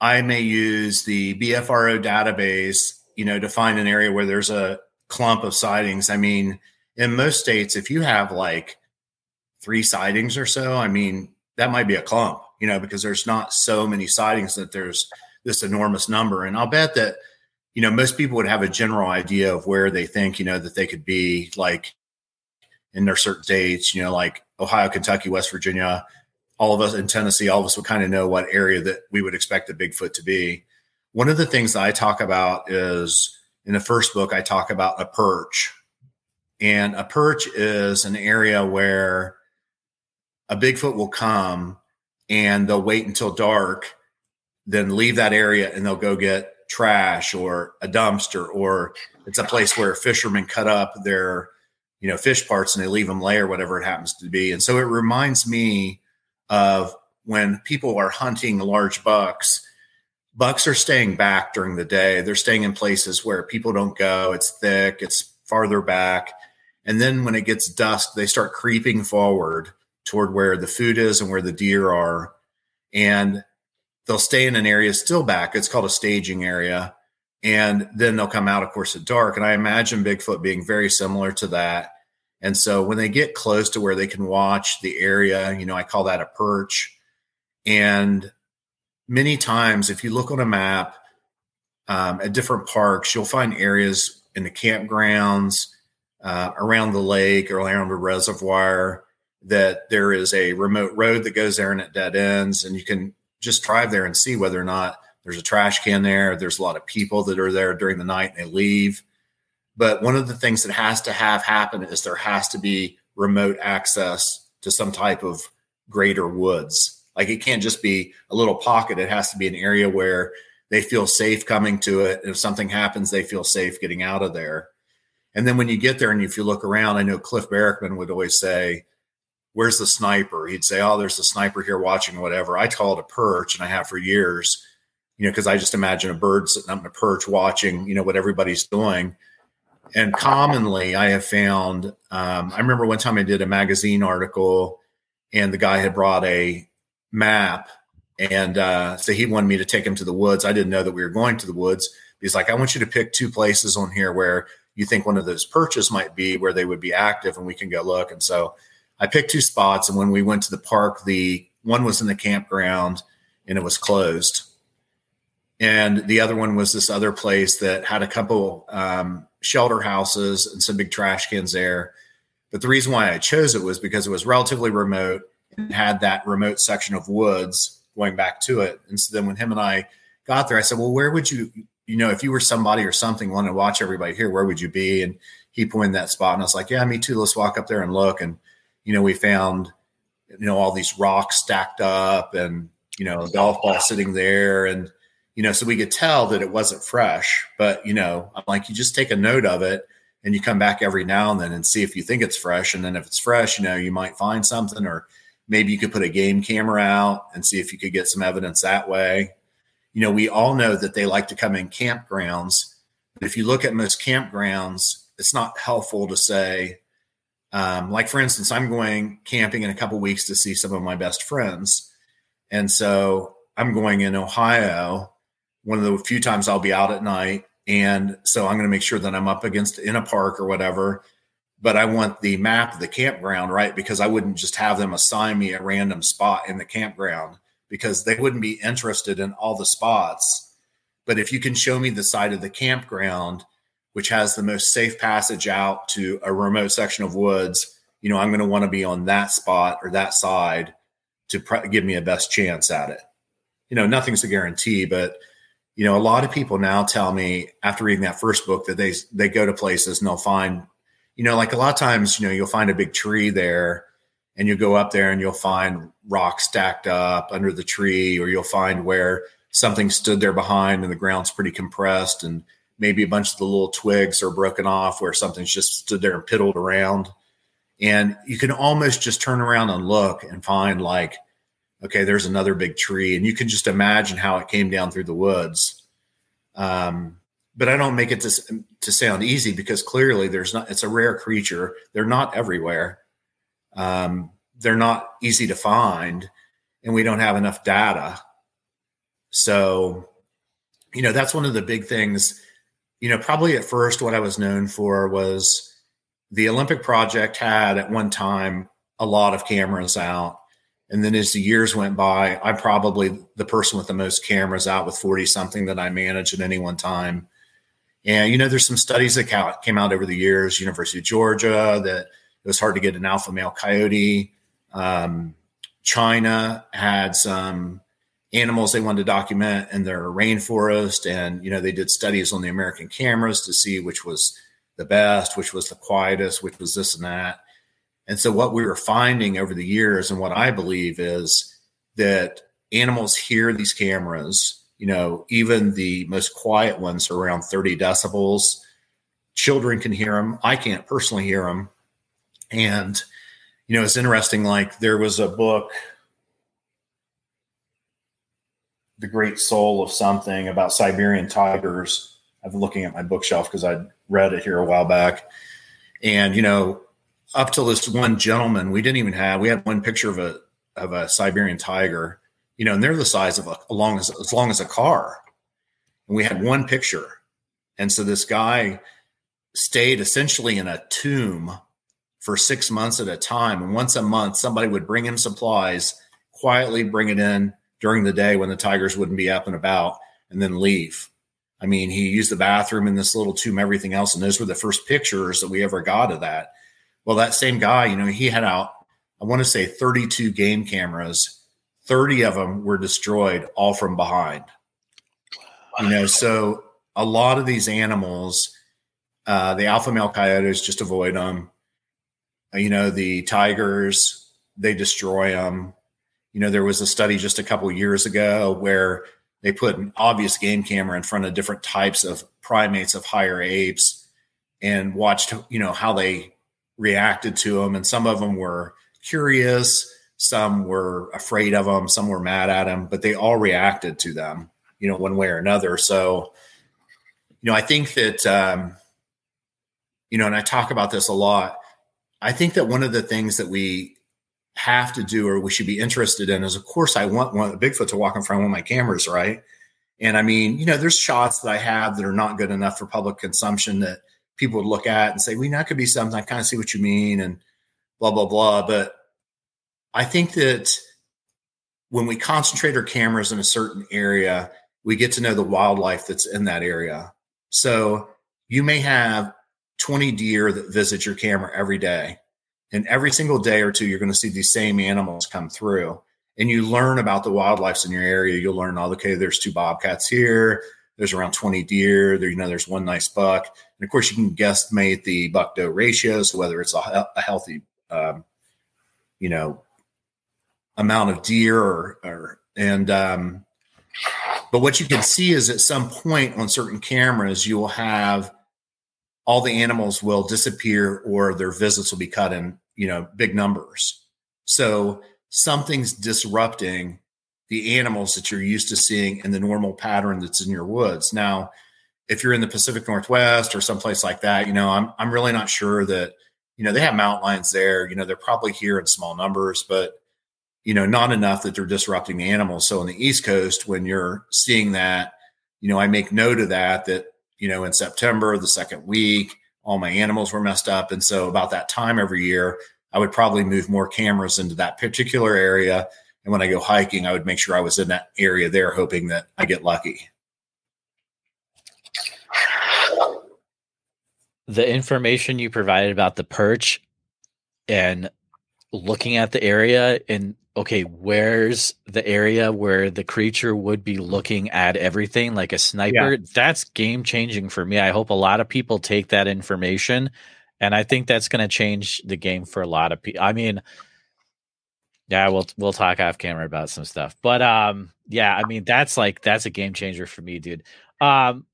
I may use the BFRO database, you know, to find an area where there's a clump of sightings. I mean, in most states, if you have like three sightings or so, I mean, that might be a clump, you know, because there's not so many sightings that there's this enormous number. And I'll bet that, you know, most people would have a general idea of where they think, you know, that they could be like in their certain states, you know, like Ohio, Kentucky, West Virginia, all of us in Tennessee, all of us would kind of know what area that we would expect a Bigfoot to be. One of the things that I talk about is in the first book, I talk about a perch. And a perch is an area where a Bigfoot will come and they'll wait until dark then leave that area and they'll go get trash or a dumpster or it's a place where fishermen cut up their you know fish parts and they leave them lay or whatever it happens to be. And so it reminds me of when people are hunting large bucks bucks are staying back during the day. They're staying in places where people don't go. It's thick it's farther back. And then when it gets dusk they start creeping forward toward where the food is and where the deer are and they'll stay in an area still back. It's called a staging area. And then they'll come out, of course, at dark. And I imagine Bigfoot being very similar to that. And so when they get close to where they can watch the area, you know, I call that a perch. And many times, if you look on a map um, at different parks, you'll find areas in the campgrounds, uh, around the lake or around the reservoir that there is a remote road that goes there and it dead ends. And you can just drive there and see whether or not there's a trash can there. There's a lot of people that are there during the night and they leave. But one of the things that has to have happen is there has to be remote access to some type of greater woods. Like it can't just be a little pocket. It has to be an area where they feel safe coming to it. And if something happens, they feel safe getting out of there. And then when you get there and if you look around, I know Cliff Barackman would always say, where's the sniper? He'd say, oh, there's a sniper here watching whatever. I call it a perch, and I have for years, you know, because I just imagine a bird sitting up in a perch watching, you know, what everybody's doing. And commonly, I have found. Um, I remember one time I did a magazine article, and the guy had brought a map, and uh, so he wanted me to take him to the woods. I didn't know that we were going to the woods. He's like, I want you to pick two places on here where you think one of those perches might be, where they would be active, and we can go look. And so I picked two spots, and when we went to the park, the one was in the campground and it was closed, and the other one was this other place that had a couple um, shelter houses and some big trash cans there. But the reason why I chose it was because it was relatively remote and had that remote section of woods going back to it. And so then when him and I got there, I said, "Well, where would you, you know, if you were somebody or something wanting to watch everybody here, where would you be?" And he pointed that spot, and I was like, "Yeah, me too. Let's walk up there and look." And you know, we found, you know, all these rocks stacked up and, you know, golf ball sitting there. And, you know, so we could tell that it wasn't fresh. But, you know, I'm like, you just take a note of it and you come back every now and then and see if you think it's fresh. And then if it's fresh, you know, you might find something, or maybe you could put a game camera out and see if you could get some evidence that way. You know, we all know that they like to come in campgrounds. But if you look at most campgrounds, it's not helpful to say, um, like for instance, I'm going camping in a couple weeks to see some of my best friends. And so I'm going in Ohio, one of the few times I'll be out at night. And so I'm going to make sure that I'm up against in a park or whatever. But I want the map of the campground, right? Because I wouldn't just have them assign me a random spot in the campground because they wouldn't be interested in all the spots. But if you can show me the side of the campground which has the most safe passage out to a remote section of woods, you know, I'm going to want to be on that spot or that side to pre- give me a best chance at it. You know, nothing's a guarantee, but you know, a lot of people now tell me after reading that first book that they they go to places and they'll find, you know, like a lot of times, you know, you'll find a big tree there and you go up there and you'll find rocks stacked up under the tree or you'll find where something stood there behind and the ground's pretty compressed and maybe a bunch of the little twigs are broken off where something's just stood there and piddled around. And you can almost just turn around and look and find like, okay, there's another big tree. And you can just imagine how it came down through the woods. Um, but I don't make it to, to sound easy because clearly there's not, it's a rare creature. They're not everywhere. Um, they're not easy to find and we don't have enough data. So, you know, that's one of the big things you know, probably at first, what I was known for was the Olympic Project had at one time a lot of cameras out. And then as the years went by, I'm probably the person with the most cameras out with 40 something that I manage at any one time. And, you know, there's some studies that came out over the years, University of Georgia, that it was hard to get an alpha male coyote. Um, China had some animals they wanted to document in their rainforest. And, you know, they did studies on the American cameras to see which was the best, which was the quietest, which was this and that. And so what we were finding over the years and what I believe is that animals hear these cameras, you know, even the most quiet ones are around 30 decibels. Children can hear them. I can't personally hear them. And, you know, it's interesting. Like there was a book the great soul of something about Siberian tigers. I've been looking at my bookshelf because I read it here a while back. And, you know, up till this one gentleman, we didn't even have, we had one picture of a, of a Siberian tiger, you know, and they're the size of a, long as, as long as a car. And we had one picture. And so this guy stayed essentially in a tomb for six months at a time. And once a month, somebody would bring him supplies, quietly bring it in, during the day when the Tigers wouldn't be up and about and then leave. I mean, he used the bathroom in this little tomb, everything else. And those were the first pictures that we ever got of that. Well, that same guy, you know, he had out, I want to say 32 game cameras. 30 of them were destroyed all from behind. You know, so a lot of these animals, uh, the alpha male coyotes just avoid them. You know, the tigers, they destroy them. You know, there was a study just a couple years ago where they put an obvious game camera in front of different types of primates of higher apes and watched, you know, how they reacted to them. And some of them were curious, some were afraid of them, some were mad at them, but they all reacted to them, you know, one way or another. So, you know, I think that, um, you know, and I talk about this a lot. I think that one of the things that we have to do or we should be interested in is of course I want one Bigfoot to walk in front of my cameras, right? And I mean, you know, there's shots that I have that are not good enough for public consumption that people would look at and say, well, that could be something. I kind of see what you mean and blah, blah, blah. But I think that when we concentrate our cameras in a certain area, we get to know the wildlife that's in that area. So you may have 20 deer that visit your camera every day. And every single day or two, you're going to see these same animals come through. And you learn about the wildlife in your area. You'll learn, oh, okay, there's two bobcats here. There's around 20 deer. There, you know, there's one nice buck. And of course, you can guesstimate the buck doe ratio. So whether it's a, a healthy, um, you know, amount of deer or, or and, um, But what you can see is at some point on certain cameras, you will have all the animals will disappear or their visits will be cut in, you know, big numbers. So something's disrupting the animals that you're used to seeing in the normal pattern that's in your woods. Now, if you're in the Pacific Northwest or someplace like that, you know, I'm I'm really not sure that, you know, they have mountain lions there. You know, they're probably here in small numbers, but you know, not enough that they're disrupting the animals. So on the East Coast, when you're seeing that, you know, I make note of that, that, you know, in September, the second week, all my animals were messed up. And so about that time every year, I would probably move more cameras into that particular area. And when I go hiking, I would make sure I was in that area there, hoping that I get lucky. The information you provided about the perch and looking at the area and okay, where's the area where the creature would be looking at everything like a sniper? Yeah. That's game changing for me. I hope a lot of people take that information and I think that's going to change the game for a lot of people. I mean, yeah, we'll we'll talk off camera about some stuff. But um yeah, I mean that's like that's a game changer for me, dude. Um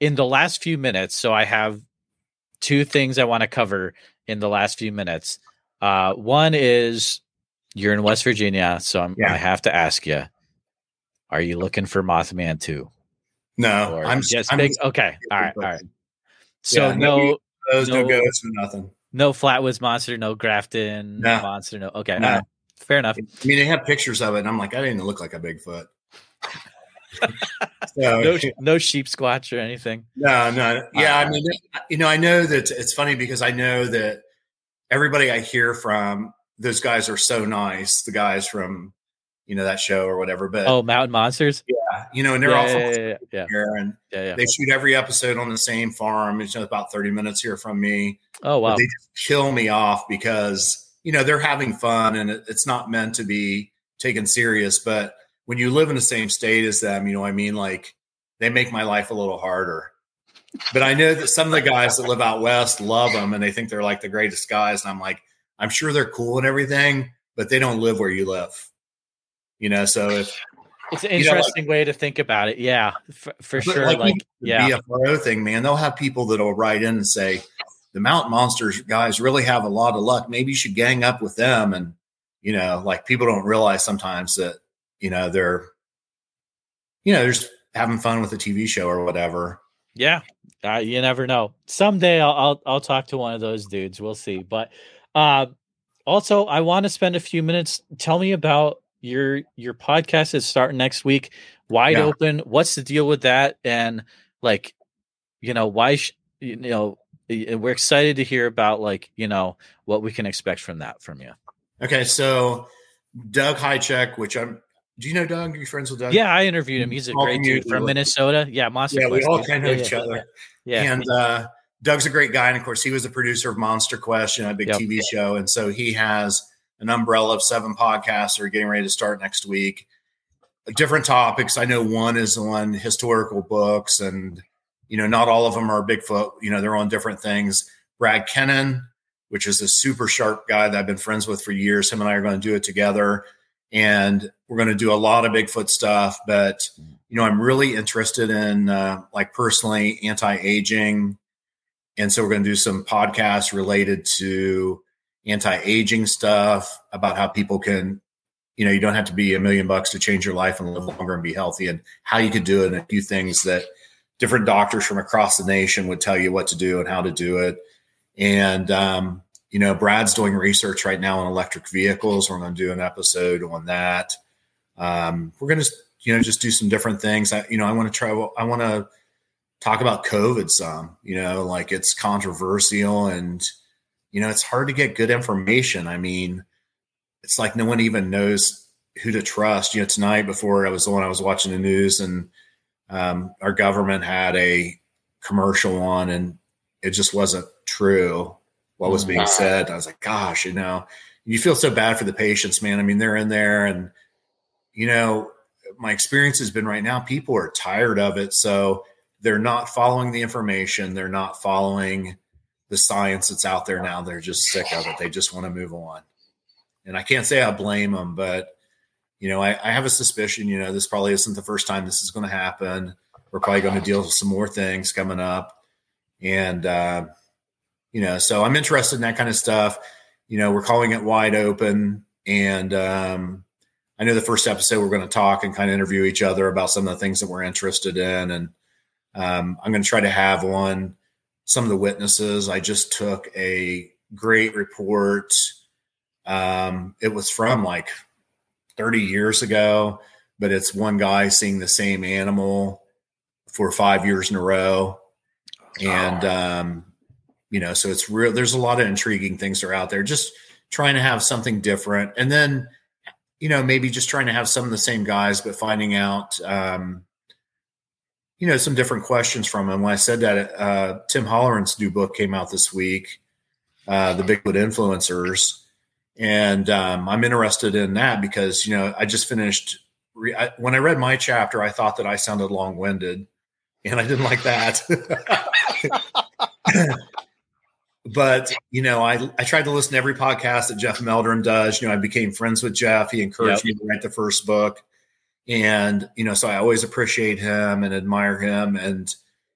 in the last few minutes, so I have two things I want to cover in the last few minutes. Uh one is you're in West Virginia, so I'm, yeah. I have to ask you: Are you looking for Mothman too? No, or I'm just I'm, big. Okay, all right, all right. So yeah, no, those no, no ghosts, nothing. No Flatwoods monster, no Grafton no. monster, no. Okay, no. Right. fair enough. I mean, they have pictures of it, and I'm like, I didn't even look like a Bigfoot. so, no, no sheep squatch or anything. No, no. Yeah, uh, I mean, you know, I know that it's funny because I know that everybody I hear from those guys are so nice. The guys from you know that show or whatever. But oh, Mountain Monsters. Yeah, you know, and they're yeah, all yeah, yeah, yeah, here, and they shoot every episode on the same farm. It's about thirty minutes here from me. Oh wow! But they just kill me off because you know they're having fun, and it, it's not meant to be taken serious. But when you live in the same state as them, you know, I mean, like they make my life a little harder. But I know that some of the guys that live out west love them, and they think they're like the greatest guys. And I'm like, I'm sure they're cool and everything, but they don't live where you live. You know, so if it's an interesting know, like, way to think about it. Yeah, for, for sure. Like, like yeah, BFRO thing, man. They'll have people that'll write in and say, the mountain monsters guys really have a lot of luck. Maybe you should gang up with them. And, you know, like people don't realize sometimes that, you know, they're, you know, they're just having fun with a TV show or whatever. Yeah. Uh, you never know. Someday I'll, I'll, I'll talk to one of those dudes. We'll see. But uh, also, I want to spend a few minutes. Tell me about your your podcast is starting next week. Wide yeah. open. What's the deal with that? And like, you know, why? Sh- you know, we're excited to hear about like you know what we can expect from that from you. Okay, so Doug Hajicek, which I'm. Do you know Doug? Are you friends with Doug? Yeah, I interviewed him. He's a great dude from Minnesota. Yeah, Monster. Yeah, we all kind of know each other. Yeah, and uh, Doug's a great guy, and of course, he was a producer of Monster Quest, you know, a big yep. TV show, and so he has an umbrella of seven podcasts that are getting ready to start next week. Different topics. I know one is on historical books, and you know, not all of them are Bigfoot. You know, they're on different things. Brad Kennan, which is a super sharp guy that I've been friends with for years. Him and I are going to do it together, and we're going to do a lot of Bigfoot stuff. But you know, I'm really interested in uh, like personally anti-aging and so we're going to do some podcasts related to anti-aging stuff about how people can, you know, you don't have to be a million bucks to change your life and live longer and be healthy and how you could do it and a few things that different doctors from across the nation would tell you what to do and how to do it. And, um, you know, Brad's doing research right now on electric vehicles. We're going to do an episode on that. Um, we're going to, you know, just do some different things. I, you know, I want to travel. I want to talk about COVID some, you know, like it's controversial and, you know, it's hard to get good information. I mean, it's like no one even knows who to trust. You know, tonight before I was on, I was watching the news and um, our government had a commercial on and it just wasn't true what was being said. I was like, gosh, you know, you feel so bad for the patients, man. I mean, they're in there and, you know, my experience has been right now, people are tired of it. So, they're not following the information. They're not following the science that's out there now. They're just sick of it. They just want to move on. And I can't say I blame them, but you know, I, I have a suspicion, you know, this probably isn't the first time this is going to happen. We're probably going to deal with some more things coming up. And, uh, you know, so I'm interested in that kind of stuff. You know, we're calling it wide open. And um, I know the first episode we're going to talk and kind of interview each other about some of the things that we're interested in. And um, I'm going to try to have on some of the witnesses. I just took a great report. Um, it was from like 30 years ago, but it's one guy seeing the same animal for five years in a row. And, um, you know, so it's real. There's a lot of intriguing things that are out there. Just trying to have something different. And then, you know, maybe just trying to have some of the same guys, but finding out, um, you know, some different questions from him. When I said that, uh, Tim Holleran's new book came out this week, uh, The Bigfoot Influencers and um, I'm interested in that because you know I just finished. Re- I, when I read my chapter, I thought that I sounded long winded, and I didn't like that. but you know, I I tried to listen to every podcast that Jeff Meldrum does. You know, I became friends with Jeff. He encouraged yep. me to write the first book, and you know, so I always appreciate him and admire him, and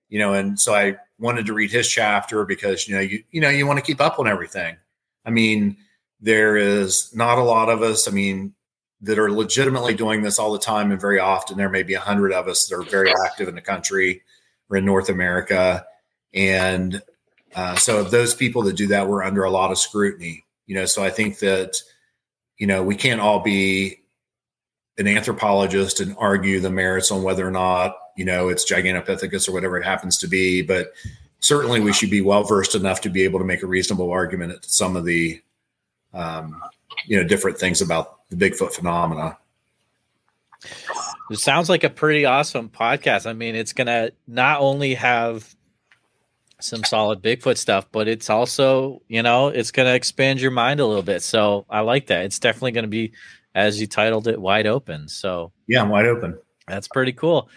you know, and so I wanted to read his chapter because you know you you know you want to keep up on everything. I mean there is not a lot of us. I mean, that are legitimately doing this all the time and very often. There may be a hundred of us that are very active in the country or in North America. And uh, so those people that do that, we're under a lot of scrutiny, you know, so I think that, you know, we can't all be an anthropologist and argue the merits on whether or not, you know, it's Gigantopithecus or whatever it happens to be, but certainly we should be well versed enough to be able to make a reasonable argument at some of the um, you know different things about the Bigfoot phenomena. It sounds like a pretty awesome podcast. I mean, it's gonna not only have some solid Bigfoot stuff, but it's also, you know, it's gonna expand your mind a little bit. So I like that. It's definitely gonna be, as you titled it, wide open. So yeah, I'm wide open. That's pretty cool.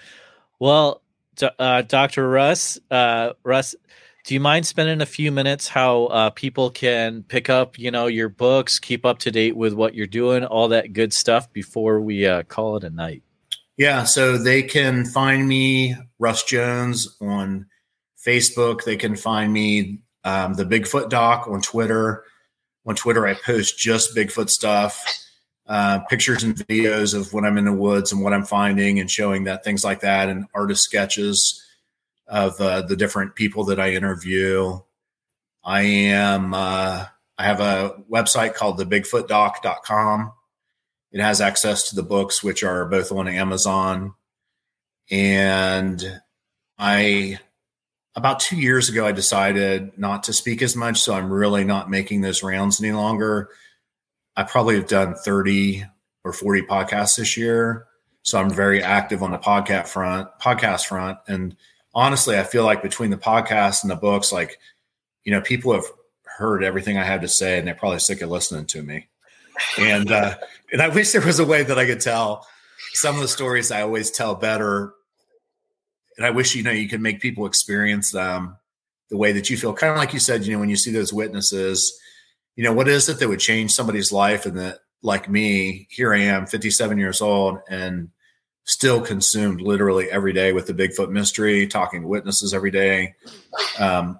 Well, uh, Dr. Russ, uh, Russ, do you mind spending a few minutes how uh, people can pick up you know your books keep up to date with what you're doing all that good stuff before we uh, call it a night yeah so they can find me russ jones on facebook they can find me um, the bigfoot doc on twitter on twitter i post just bigfoot stuff uh, pictures and videos of when i'm in the woods and what i'm finding and showing that things like that and artist sketches of uh, the different people that I interview. I am, uh, I have a website called thebigfootdoc.com. It has access to the books, which are both on Amazon. And I, about two years ago, I decided not to speak as much. So I'm really not making those rounds any longer. I probably have done 30 or 40 podcasts this year. So I'm very active on the podcast front, podcast front. And honestly, I feel like between the podcast and the books, like, you know, people have heard everything I have to say and they're probably sick of listening to me. And, uh, and I wish there was a way that I could tell some of the stories I always tell better. And I wish, you know, you could make people experience them the way that you feel. Kind of like you said, you know, when you see those witnesses, you know, what is it that would change somebody's life? And that, like me, here I am, 57 years old, and still consumed literally every day with the Bigfoot mystery, talking to witnesses every day. Um,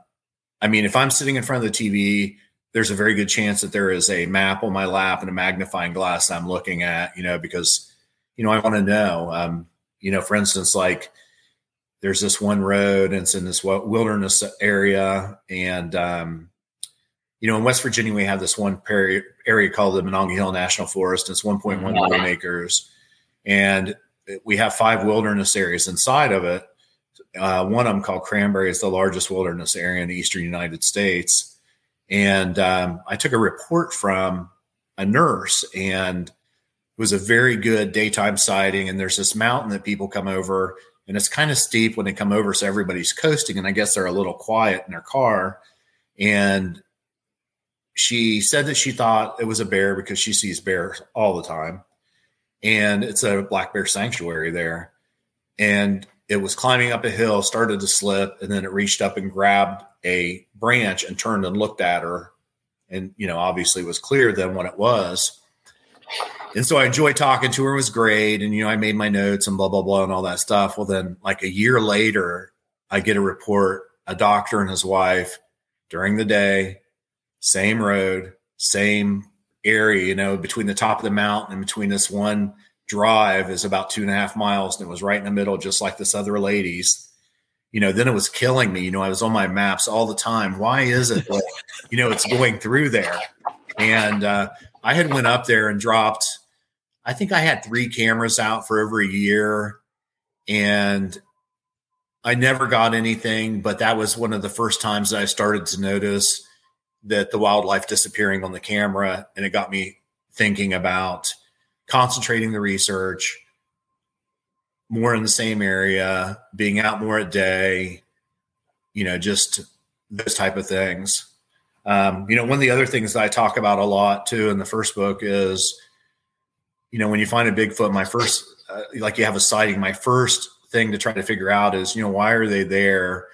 I mean, if I'm sitting in front of the TV, there's a very good chance that there is a map on my lap and a magnifying glass I'm looking at, you know, because, you know, I want to know, um, you know, for instance, like there's this one road and it's in this wilderness area. And, um, you know, in West Virginia, we have this one area called the Monongahela National Forest. And it's 1.1 million acres. And we have five wilderness areas inside of it. Uh, one of them called Cranberry is the largest wilderness area in the eastern United States. And um, I took a report from a nurse, and it was a very good daytime sighting. And there's this mountain that people come over, and it's kind of steep when they come over, so everybody's coasting. And I guess they're a little quiet in their car. And she said that she thought it was a bear because she sees bears all the time and it's a black bear sanctuary there. And it was climbing up a hill, started to slip, and then it reached up and grabbed a branch and turned and looked at her. And, you know, obviously it was clear then what it was. and so I enjoyed talking to her. It was great. And, you know, I made my notes and blah, blah, blah, and all that stuff. Well, then, like a year later, I get a report a doctor and his wife during the day, same road, same area, you know, between the top of the mountain and between this one drive is about two and a half miles. And it was right in the middle, just like this other lady's. You know, then it was killing me. You know, I was on my maps all the time. Why is it that, you know, it's going through there? And uh, I had went up there and dropped I think I had three cameras out for over a year and I never got anything, but that was one of the first times that I started to notice that the wildlife disappearing on the camera. And it got me thinking about concentrating the research more in the same area, being out more at day, you know, just those type of things. Um, you know, one of the other things that I talk about a lot too in the first book is you know, when you find a Bigfoot, my first, uh, like you have a sighting, my first thing to try to figure out is, you know, why are they there?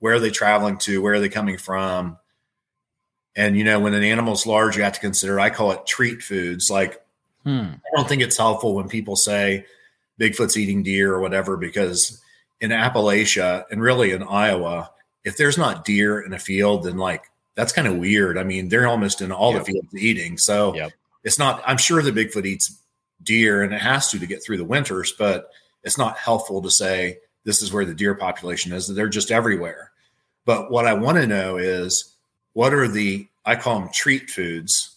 Where are they traveling to? Where are they coming from? And, you know, when an animal's large, you have to consider, I call it treat foods. Like, hmm. I don't think it's helpful when people say Bigfoot's eating deer or whatever, because in Appalachia and really in Iowa, if there's not deer in a field, then like that's kind of weird. I mean, they're almost in all yep. the fields eating. So yep. it's not, I'm sure the Bigfoot eats deer and it has to to get through the winters but it's not helpful to say this is where the deer population is they're just everywhere but what i want to know is what are the i call them treat foods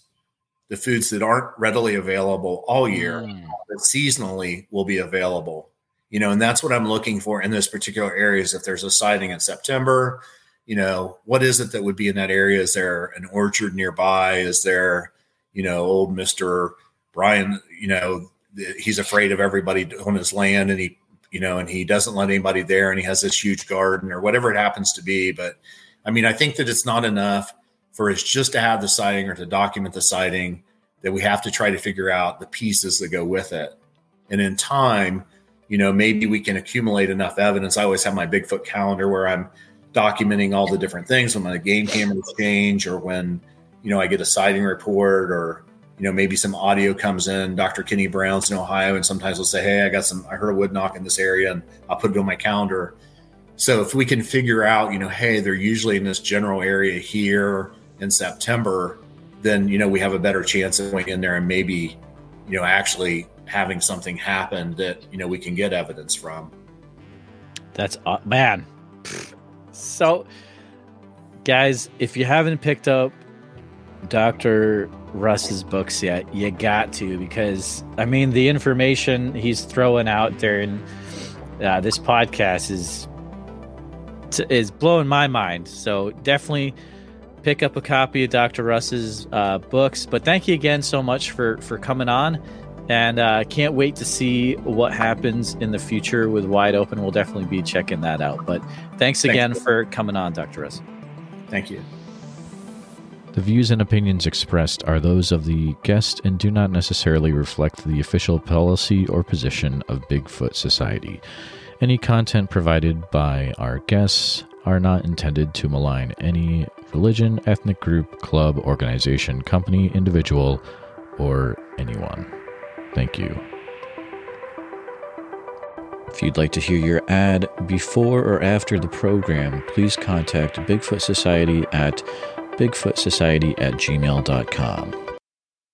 the foods that aren't readily available all year mm. that seasonally will be available you know and that's what i'm looking for in those particular areas if there's a sighting in september you know what is it that would be in that area is there an orchard nearby is there you know old mr Brian, you know, he's afraid of everybody on his land and he, you know, and he doesn't let anybody there and he has this huge garden or whatever it happens to be. But I mean, I think that it's not enough for us just to have the sighting or to document the sighting that we have to try to figure out the pieces that go with it. And in time, you know, maybe we can accumulate enough evidence. I always have my Bigfoot calendar where I'm documenting all the different things when my game cameras change or when, you know, I get a sighting report or, you know, maybe some audio comes in. Dr. Kenny Brown's in Ohio, and sometimes we'll say, "Hey, I got some. I heard a wood knock in this area, and I'll put it on my calendar." So if we can figure out, you know, hey, they're usually in this general area here in September, then you know we have a better chance of going in there and maybe, you know, actually having something happen that you know we can get evidence from. That's uh, man. So, guys, if you haven't picked up Dr. Russ's books yet, you got to because I mean the information he's throwing out in uh, this podcast is is blowing my mind. So definitely pick up a copy of Dr. Russ's uh, books. But thank you again so much for for coming on, and uh, can't wait to see what happens in the future with Wide Open. We'll definitely be checking that out. But thanks again thanks. for coming on, Dr. Russ. Thank you. The views and opinions expressed are those of the guest and do not necessarily reflect the official policy or position of Bigfoot Society. Any content provided by our guests are not intended to malign any religion, ethnic group, club, organization, company, individual, or anyone. Thank you. If you'd like to hear your ad before or after the program, please contact Bigfoot Society at bigfootsociety at gmail.com.